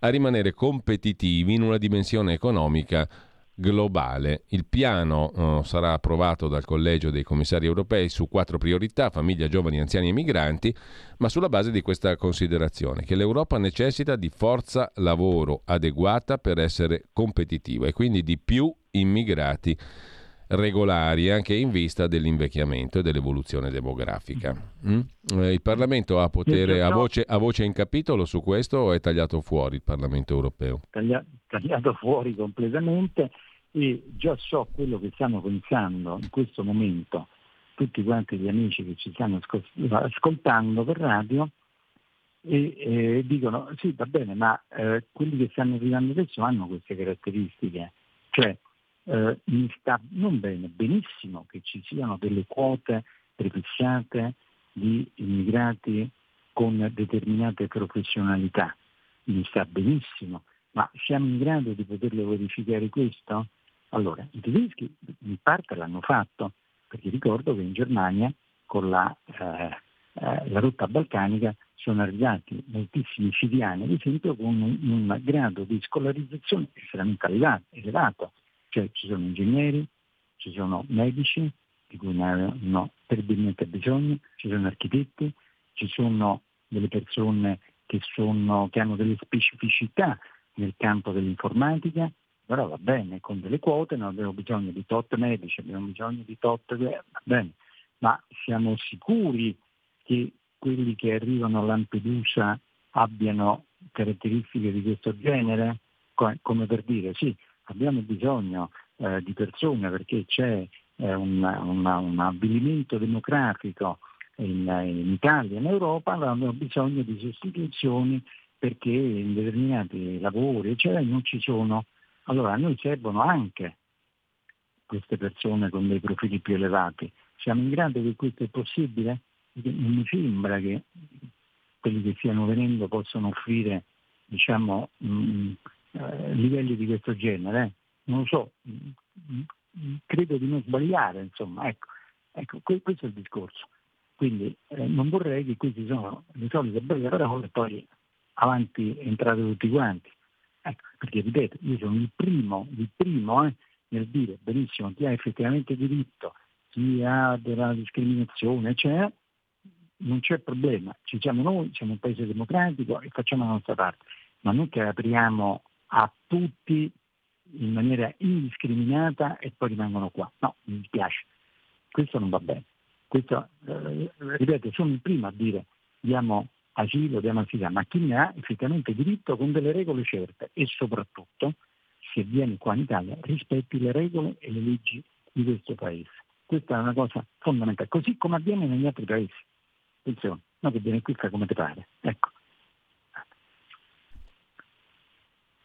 a rimanere competitivi in una dimensione economica globale. Il piano uh, sarà approvato dal Collegio dei Commissari europei su quattro priorità, famiglia, giovani, anziani e migranti, ma sulla base di questa considerazione, che l'Europa necessita di forza lavoro adeguata per essere competitiva e quindi di più immigrati regolari anche in vista dell'invecchiamento e dell'evoluzione demografica. Mm? Eh, il Parlamento ha potere a voce, a voce, in capitolo su questo o è tagliato fuori il Parlamento europeo? Taglia, tagliato fuori completamente e già so quello che stanno pensando in questo momento tutti quanti gli amici che ci stanno ascoltando per radio e eh, dicono sì va bene ma eh, quelli che stanno arrivando adesso hanno queste caratteristiche, cioè eh, mi sta non bene, benissimo che ci siano delle quote prefissate di immigrati con determinate professionalità, mi sta benissimo, ma siamo in grado di poterlo verificare questo? Allora, i tedeschi in parte l'hanno fatto, perché ricordo che in Germania con la, eh, eh, la rotta balcanica sono arrivati moltissimi siriani, ad esempio, con un, un grado di scolarizzazione estremamente elevato cioè ci sono ingegneri, ci sono medici, di cui ne hanno terribilmente bisogno, ci sono architetti, ci sono delle persone che, sono, che hanno delle specificità nel campo dell'informatica, però va bene, con delle quote non abbiamo bisogno di tot medici, abbiamo bisogno di tot, va bene, ma siamo sicuri che quelli che arrivano a Lampedusa abbiano caratteristiche di questo genere? Come per dire, sì, abbiamo bisogno eh, di persone perché c'è eh, un, una, un, avvilimento demografico in, in Italia e in Europa, abbiamo bisogno di sostituzioni perché in determinati lavori eccetera, non ci sono. Allora a noi servono anche queste persone con dei profili più elevati. Siamo in grado che questo è possibile? Non mi sembra che quelli che stiano venendo possano offrire diciamo, mh, eh, livelli di questo genere. Eh. Non lo so, credo di non sbagliare, insomma, ecco, ecco questo è il discorso. Quindi eh, non vorrei che queste sono le solite belle parole e poi avanti entrate tutti quanti. Ecco, perché ripeto, io sono il primo, il primo eh, nel dire benissimo chi ha effettivamente diritto, chi ha della discriminazione, eccetera, non c'è problema, ci siamo noi, siamo un paese democratico e facciamo la nostra parte, ma non che apriamo a tutti in maniera indiscriminata e poi rimangono qua. No, mi dispiace. Questo non va bene. Questo, eh, ripeto, sono il primo a dire diamo asilo, diamo asilo, ma chi ne ha effettivamente diritto con delle regole certe e soprattutto, se viene qua in Italia, rispetti le regole e le leggi di questo Paese. Questa è una cosa fondamentale, così come avviene negli altri paesi. Attenzione, non che viene qui come ti pare. Ecco.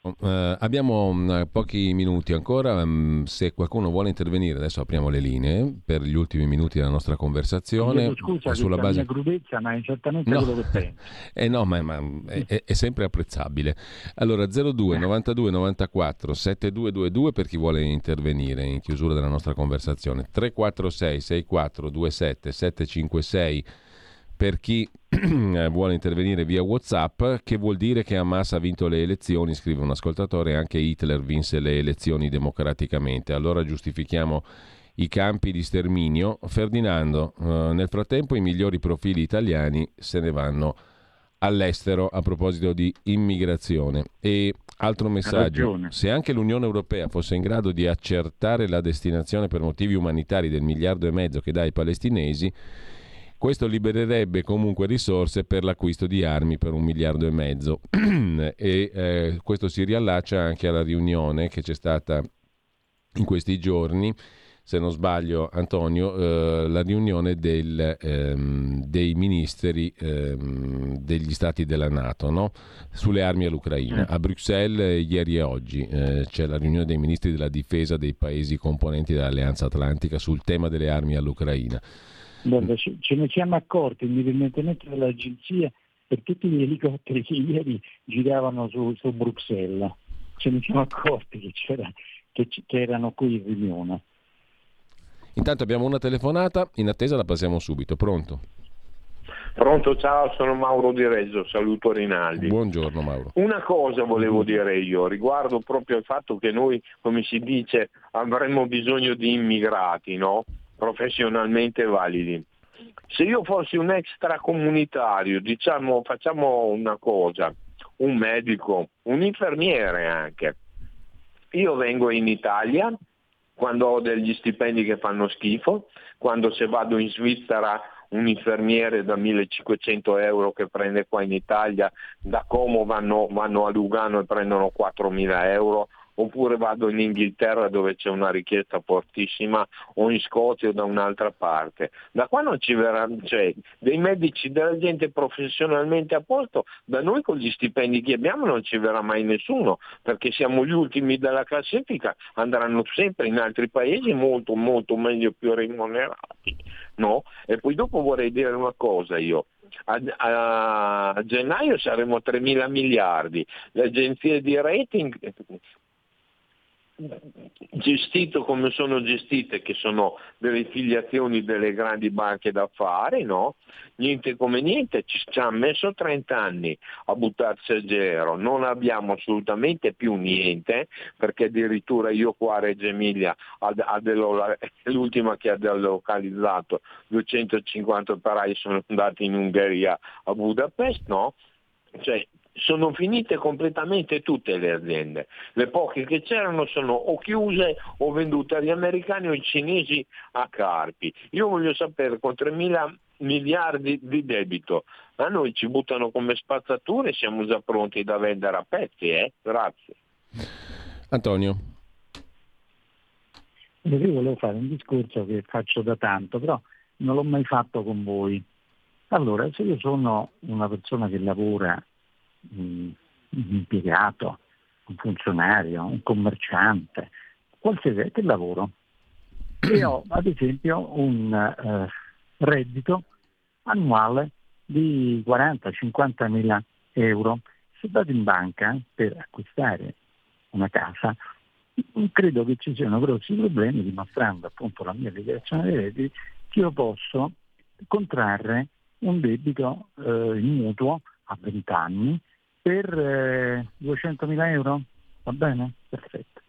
Uh, abbiamo uh, pochi minuti ancora, um, se qualcuno vuole intervenire adesso apriamo le linee per gli ultimi minuti della nostra conversazione. Scusa, sulla base... crudezza, ma è esattamente no. quello che penso. eh no, ma, ma è, è, sempre apprezzabile. Allora 02 92 94 7222 per chi vuole intervenire in chiusura della nostra conversazione, 346 64 27 756 per chi vuole intervenire via WhatsApp, che vuol dire che Hamas ha vinto le elezioni, scrive un ascoltatore, anche Hitler vinse le elezioni democraticamente. Allora giustifichiamo i campi di sterminio. Ferdinando, eh, nel frattempo i migliori profili italiani se ne vanno all'estero a proposito di immigrazione. E altro messaggio, se anche l'Unione Europea fosse in grado di accertare la destinazione per motivi umanitari del miliardo e mezzo che dà ai palestinesi, questo libererebbe comunque risorse per l'acquisto di armi per un miliardo e mezzo e eh, questo si riallaccia anche alla riunione che c'è stata in questi giorni se non sbaglio Antonio, eh, la riunione del, ehm, dei ministri ehm, degli stati della Nato no? sulle armi all'Ucraina. A Bruxelles ieri e oggi eh, c'è la riunione dei ministri della difesa dei paesi componenti dell'Alleanza Atlantica sul tema delle armi all'Ucraina. Guarda, ce ne siamo accorti, indipendentemente dalle agenzie, per tutti gli elicotteri che ieri giravano su, su Bruxelles. Ce ne siamo accorti che, che, che erano qui in riunione. Intanto abbiamo una telefonata, in attesa la passiamo subito. Pronto? Pronto, ciao, sono Mauro Di Reggio, saluto Rinaldi. Buongiorno Mauro. Una cosa volevo dire io, riguardo proprio al fatto che noi, come si dice, avremmo bisogno di immigrati, no? Professionalmente validi. Se io fossi un extracomunitario, diciamo, facciamo una cosa, un medico, un infermiere anche, io vengo in Italia quando ho degli stipendi che fanno schifo, quando se vado in Svizzera un infermiere da 1500 euro che prende qua in Italia, da Como vanno, vanno a Lugano e prendono 4000 euro, oppure vado in Inghilterra dove c'è una richiesta fortissima o in Scozia o da un'altra parte. Da qua non ci verrà, cioè dei medici, della gente professionalmente a posto, da noi con gli stipendi che abbiamo non ci verrà mai nessuno, perché siamo gli ultimi della classifica, andranno sempre in altri paesi molto molto meglio più remunerati. No? E poi dopo vorrei dire una cosa io. A, a, a, gennaio saremo 3 mila miliardi, le agenzie di rating gestito come sono gestite, che sono delle filiazioni delle grandi banche d'affari, no? Niente come niente, ci, ci ha messo 30 anni a buttarsi a zero, non abbiamo assolutamente più niente, perché addirittura io qua a Reggio Emilia, l'ultima che ha delocalizzato 250 operai sono andati in Ungheria a Budapest, no? Cioè, sono finite completamente tutte le aziende. Le poche che c'erano sono o chiuse o vendute agli americani o ai cinesi a Carpi. Io voglio sapere con 3 mila miliardi di debito, a noi ci buttano come spazzature e siamo già pronti da vendere a pezzi, eh? Grazie. Antonio. Io volevo fare un discorso che faccio da tanto, però non l'ho mai fatto con voi. Allora, se io sono una persona che lavora un impiegato, un funzionario, un commerciante, qualsiasi che lavoro. E ho ad esempio un eh, reddito annuale di 40-50 mila euro. Se vado in banca per acquistare una casa, credo che ci siano grossi problemi dimostrando appunto la mia dichiarazione dei redditi che io posso contrarre un debito eh, in mutuo a 20 anni per eh, 200.000 euro, va bene? Perfetto.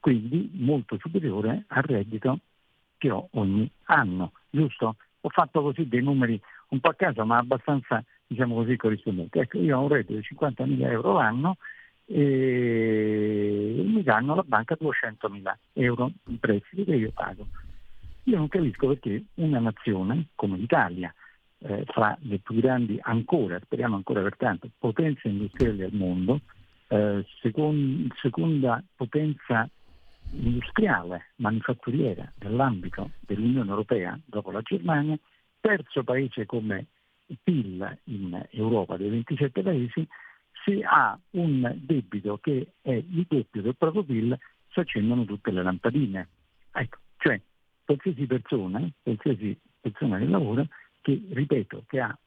Quindi molto superiore al reddito che ho ogni anno, giusto? Ho fatto così dei numeri un po' a caso, ma abbastanza, diciamo così, corrispondenti. Ecco, io ho un reddito di 50.000 euro l'anno e mi danno la banca 200.000 euro in prestiti che io pago. Io non capisco perché una nazione come l'Italia, eh, fra le più grandi ancora, speriamo ancora per tanto, potenze industriali al mondo, eh, second, seconda potenza industriale, manifatturiera dell'ambito dell'Unione Europea dopo la Germania, terzo paese come PIL in Europa dei 27 paesi, se ha un debito che è il doppio del proprio PIL, si accendono tutte le lampadine. Ecco, cioè qualsiasi persona, qualsiasi persona che lavora che, ripeto, che ha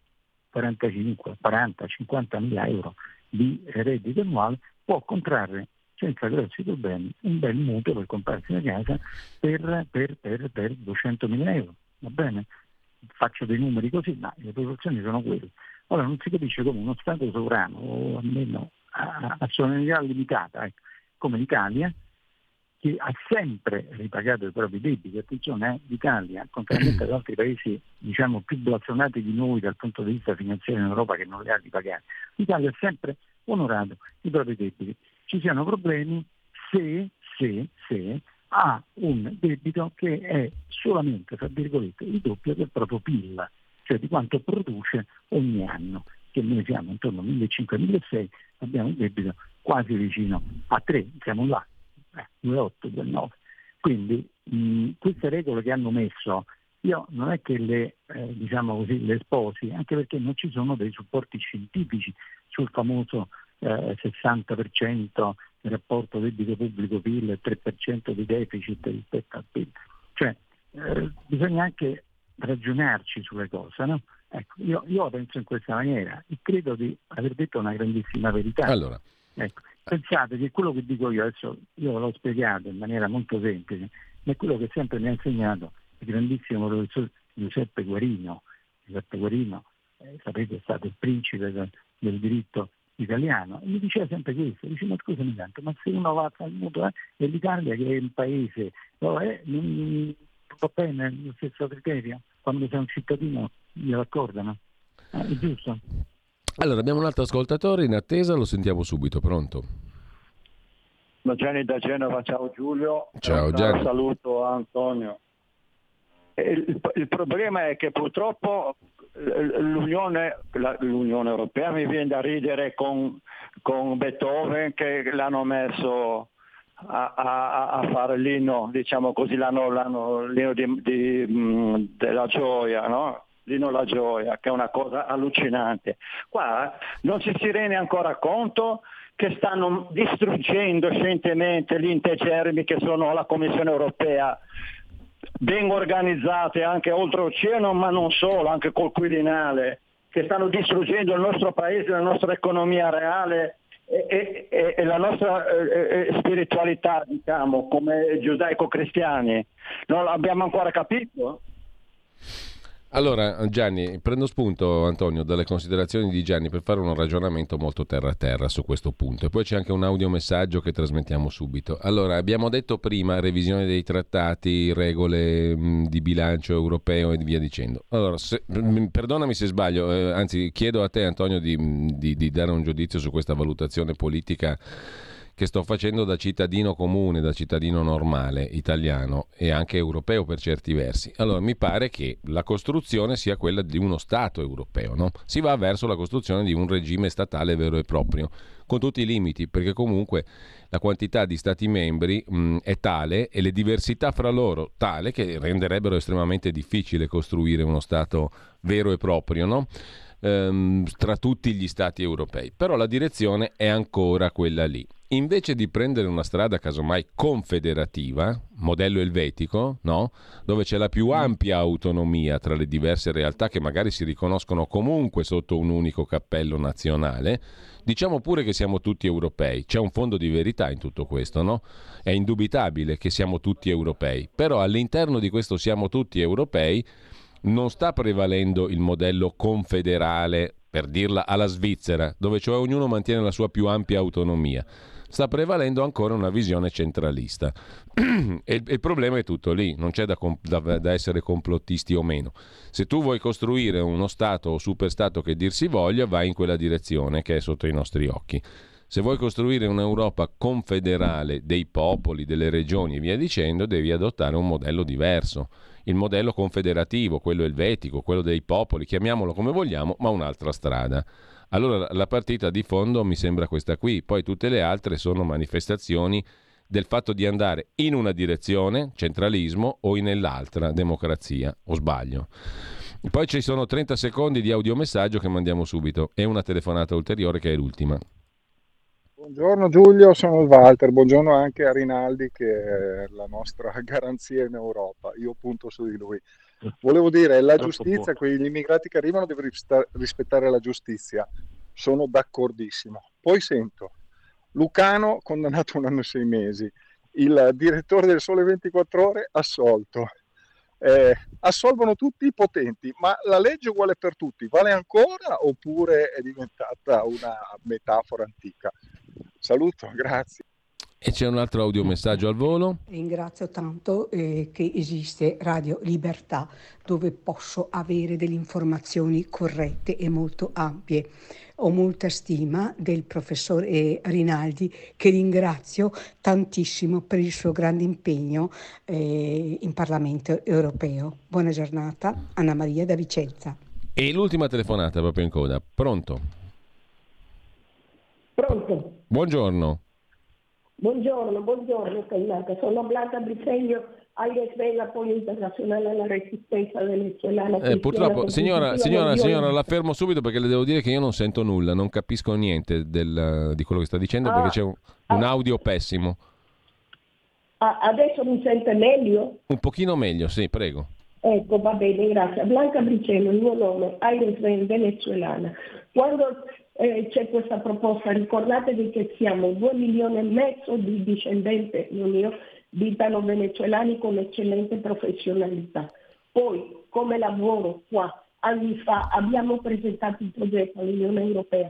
45, 40, 50 mila euro di reddito annuale, può contrarre senza grossi problemi un bel mutuo per comprarsi una casa per, per, per, per 200 mila euro. Va bene? Faccio dei numeri così, ma le proporzioni sono quelle. Ora non si capisce come uno Stato sovrano, o almeno a, a sovranità limitata, ecco, come l'Italia, che ha sempre ripagato i propri debiti. Attenzione, eh, l'Italia, contrariamente ad altri paesi diciamo, più blasonati di noi dal punto di vista finanziario in Europa che non li ha ripagati, l'Italia ha sempre onorato i propri debiti. Ci siano problemi se, se, se ha un debito che è solamente, tra virgolette, il doppio del proprio PIL, cioè di quanto produce ogni anno, che noi siamo intorno al 1500-1600, abbiamo un debito quasi vicino a 3, siamo là, eh, 2,8, 2,9. Quindi mh, queste regole che hanno messo, io non è che le, eh, diciamo così, le sposi, anche perché non ci sono dei supporti scientifici sul famoso eh, 60% del rapporto debito pubblico-PIL e 3% di deficit rispetto al PIL. Cioè, eh, bisogna anche ragionarci sulle cose, no? Ecco, io, io, penso in questa maniera e credo di aver detto una grandissima verità. Allora. Ecco, pensate che quello che dico io adesso, io l'ho spiegato in maniera molto semplice, ma è quello che sempre mi ha insegnato il grandissimo professor Giuseppe Guarino. Giuseppe Guarino, eh, sapete, è stato il principe del, del diritto italiano e mi diceva sempre questo, dice ma scusami tanto, ma se uno va al mutuo eh, e l'Italia che è un paese, no, eh, non va bene lo stesso criterio, quando sei un cittadino glielo accordano, eh, è giusto? Allora abbiamo un altro ascoltatore in attesa, lo sentiamo subito, pronto? Gianni da Genova, ciao Giulio. Ciao Gianni. saluto a Antonio. Il, il, problema è che purtroppo l'Unione, l'Unione, Europea mi viene da ridere con, con Beethoven che l'hanno messo a, a, a, fare l'inno, diciamo così, l'inno di, di, mm, della gioia, no? L'inno alla gioia, che è una cosa allucinante. Qua non ci si rende ancora conto che stanno distruggendo scientemente gli integermi che sono la Commissione europea ben organizzate anche oltreoceano, ma non solo, anche col Quirinale, che stanno distruggendo il nostro paese, la nostra economia reale e, e, e la nostra e, spiritualità, diciamo, come giudaico-cristiani. Non l'abbiamo ancora capito? Allora Gianni, prendo spunto Antonio dalle considerazioni di Gianni per fare un ragionamento molto terra a terra su questo punto e poi c'è anche un audiomessaggio che trasmettiamo subito. Allora, abbiamo detto prima revisione dei trattati, regole mh, di bilancio europeo e via dicendo. Allora, se, mh, perdonami se sbaglio, eh, anzi chiedo a te Antonio di, di, di dare un giudizio su questa valutazione politica che sto facendo da cittadino comune, da cittadino normale, italiano e anche europeo per certi versi. Allora mi pare che la costruzione sia quella di uno Stato europeo, no? si va verso la costruzione di un regime statale vero e proprio, con tutti i limiti, perché comunque la quantità di Stati membri mh, è tale e le diversità fra loro tale che renderebbero estremamente difficile costruire uno Stato vero e proprio. No? Ehm, tra tutti gli stati europei. Però la direzione è ancora quella lì. Invece di prendere una strada casomai confederativa, modello elvetico, no? dove c'è la più mm. ampia autonomia tra le diverse realtà che magari si riconoscono comunque sotto un unico cappello nazionale, diciamo pure che siamo tutti europei. C'è un fondo di verità in tutto questo, no? È indubitabile che siamo tutti europei, però all'interno di questo siamo tutti europei non sta prevalendo il modello confederale, per dirla alla Svizzera, dove cioè ognuno mantiene la sua più ampia autonomia. Sta prevalendo ancora una visione centralista. e il, problema è tutto lì, non c'è da, da, da, essere complottisti o meno. Se tu vuoi costruire uno Stato o superstato che dir si voglia, vai in quella direzione che è sotto i nostri occhi. Se vuoi costruire un'Europa confederale dei popoli, delle regioni e via dicendo, devi adottare un modello diverso il modello confederativo, quello elvetico, quello dei popoli, chiamiamolo come vogliamo, ma un'altra strada. Allora la partita di fondo mi sembra questa qui, poi tutte le altre sono manifestazioni del fatto di andare in una direzione, centralismo, o nell'altra, democrazia, o sbaglio. Poi ci sono 30 secondi di audiomessaggio che mandiamo subito e una telefonata ulteriore che è l'ultima. Buongiorno Giulio, sono il Walter, buongiorno anche a Rinaldi che è la nostra garanzia in Europa, io punto su di lui. Volevo dire, la giustizia, quegli immigrati che arrivano devono rispettare la giustizia, sono d'accordissimo. Poi sento Lucano condannato un anno e sei mesi, il direttore del Sole 24 ore assolto, eh, assolvono tutti i potenti, ma la legge uguale per tutti. Vale ancora oppure è diventata una metafora antica? Saluto, grazie. E c'è un altro audiomessaggio al volo. Ringrazio tanto eh, che esiste Radio Libertà dove posso avere delle informazioni corrette e molto ampie. Ho molta stima del professor eh, Rinaldi che ringrazio tantissimo per il suo grande impegno eh, in Parlamento europeo. Buona giornata, Anna Maria da Vicenza. E l'ultima telefonata proprio in coda. Pronto? Pronto? Buongiorno. Buongiorno, buongiorno Caimata. Sono Blanca Briseglio, Aires Vela, Apoyo Internazionale alla Resistenza venezuelana. Eh, purtroppo, signora, signora, signora, la fermo subito perché le devo dire che io non sento nulla, non capisco niente del, di quello che sta dicendo ah, perché c'è un, un ah, audio pessimo. Ah, adesso mi sente meglio? Un pochino meglio, sì, prego. Ecco, va bene, grazie. Blanca Bricello, il mio nome, Aires venezuelana. Quando eh, c'è questa proposta, ricordatevi che siamo 2 milioni e mezzo di discendenti, di italo-venezuelani con eccellente professionalità. Poi, come lavoro qua, anni fa abbiamo presentato un progetto all'Unione Europea,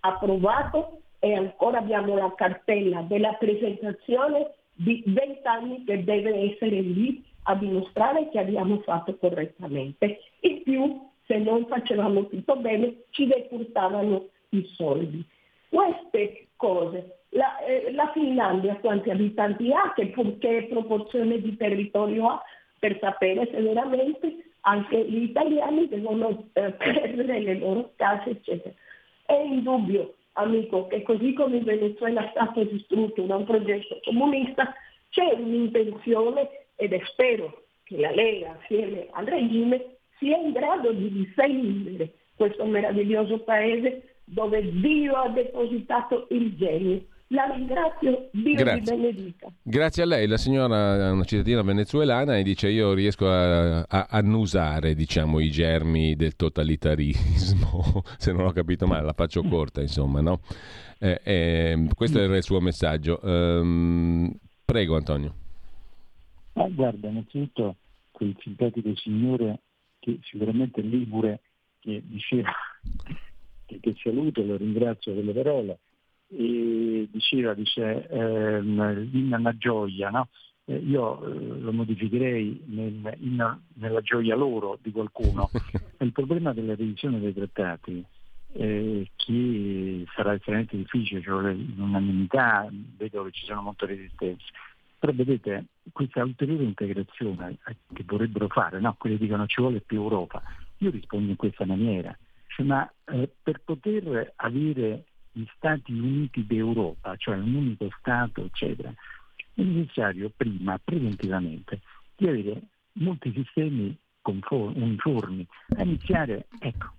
approvato e ancora abbiamo la cartella della presentazione di 20 anni che deve essere lì a dimostrare che abbiamo fatto correttamente. In più, se non facevamo tutto bene, ci depurtavano i soldi. Queste cose, la, eh, la Finlandia quanti abitanti ha, che, che proporzione di territorio ha, per sapere se veramente anche gli italiani devono eh, perdere le loro case, eccetera. È indubbio, amico, che così come il Venezuela è stato distrutto da un progetto comunista, c'è un'intenzione ed spero che la Lega assieme al regime sia in grado di difendere questo meraviglioso paese dove Dio ha depositato il genio. La ringrazio, Dio Grazie. vi benedica. Grazie a lei, la signora è una cittadina venezuelana e dice io riesco a, a annusare diciamo, i germi del totalitarismo, se non ho capito male, la faccio corta insomma, no? Eh, eh, questo era il suo messaggio. Um, prego Antonio. Ah, guarda, innanzitutto quel simpatico signore che sicuramente è Ligure che diceva che, che saluto, lo ringrazio per le parole, e diceva, dice, ehm, in una gioia, no? eh, io eh, lo modificherei nel, in, nella gioia loro di qualcuno. Il problema della revisione dei trattati eh, che sarà estremamente difficile, cioè l'unanimità, vedo che ci sono molte resistenze. Però vedete, questa ulteriore integrazione eh, che vorrebbero fare, no? quelli dicono ci vuole più Europa, io rispondo in questa maniera, ma eh, per poter avere gli Stati Uniti d'Europa, cioè un unico Stato, eccetera, è necessario prima, preventivamente, di avere molti sistemi uniformi, a iniziare, ecco,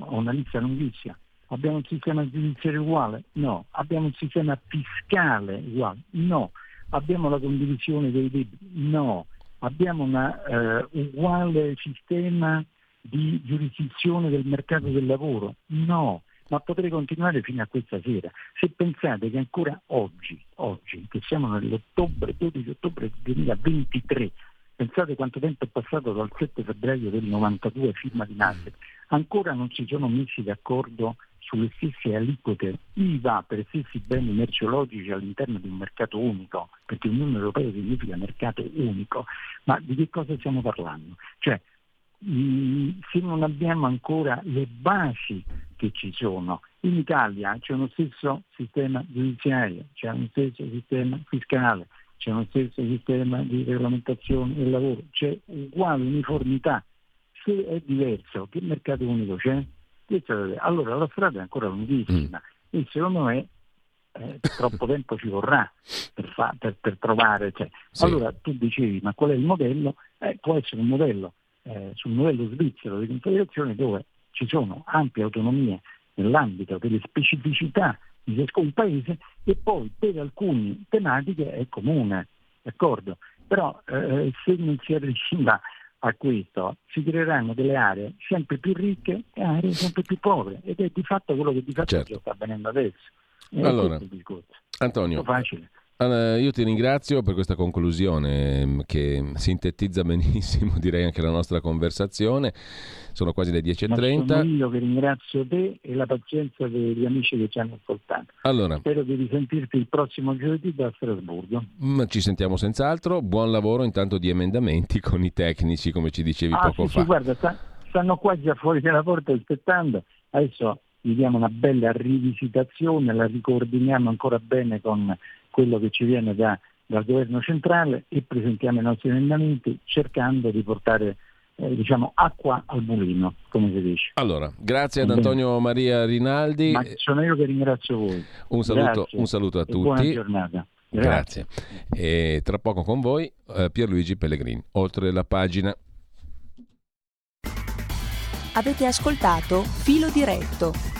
ho una lista lunghissima, abbiamo un sistema giudiziario uguale? No. Abbiamo un sistema fiscale uguale? No. Abbiamo la condivisione dei debiti? No. Abbiamo un uh, uguale sistema di giurisdizione del mercato del lavoro? No ma potrei continuare fino a questa sera. Se pensate che ancora oggi, oggi che siamo nell'ottobre, 12 ottobre 2023, pensate quanto tempo è passato dal 7 febbraio del 92, firma di Nasser, ancora non si sono messi d'accordo sulle stesse aliquote IVA per gli stessi beni merceologici all'interno di un mercato unico, perché Unione Europea significa mercato unico, ma di che cosa stiamo parlando? Cioè, se non abbiamo ancora le basi che ci sono. In Italia c'è uno stesso sistema giudiziario, c'è uno stesso sistema fiscale, c'è uno stesso sistema di regolamentazione del lavoro, c'è uguale uniformità. Se è diverso, che mercato unico c'è? Allora la strada è ancora lunghissima mm. e secondo me eh, troppo tempo ci vorrà per, fa, per, per trovare. Cioè. Sì. Allora tu dicevi, ma qual è il modello? Eh, può essere un modello eh, sul modello svizzero di confederazione dove ci sono ampie autonomie nell'ambito delle specificità di ciascun paese e poi per alcune tematiche è comune, d'accordo? Però eh, se non si arriva a questo si creeranno delle aree sempre più ricche e aree sempre più povere ed è di fatto quello che di fatto certo. sta avvenendo adesso. È allora, Antonio, facile. Allora, io ti ringrazio per questa conclusione mm, che sintetizza benissimo direi anche la nostra conversazione. Sono quasi le 10.30. sono io che ringrazio te e la pazienza degli amici che ci hanno ascoltato. Allora, Spero di risentirti il prossimo giovedì da Strasburgo. Mm, ci sentiamo senz'altro. Buon lavoro intanto di emendamenti con i tecnici, come ci dicevi ah, poco sì, fa. Sì, guarda, sta, stanno qua già fuori dalla porta aspettando. Adesso gli diamo una bella rivisitazione, la ricoordiniamo ancora bene con quello che ci viene da, dal governo centrale e presentiamo i nostri emendamenti cercando di portare eh, diciamo, acqua al mulino, come si dice. Allora, grazie ad Antonio Maria Rinaldi. Ma sono io che ringrazio voi. Un saluto, un saluto a tutti. Buona giornata. Grazie. Grazie. E tra poco con voi eh, Pierluigi Pellegrini, oltre la pagina. Avete ascoltato Filo Diretto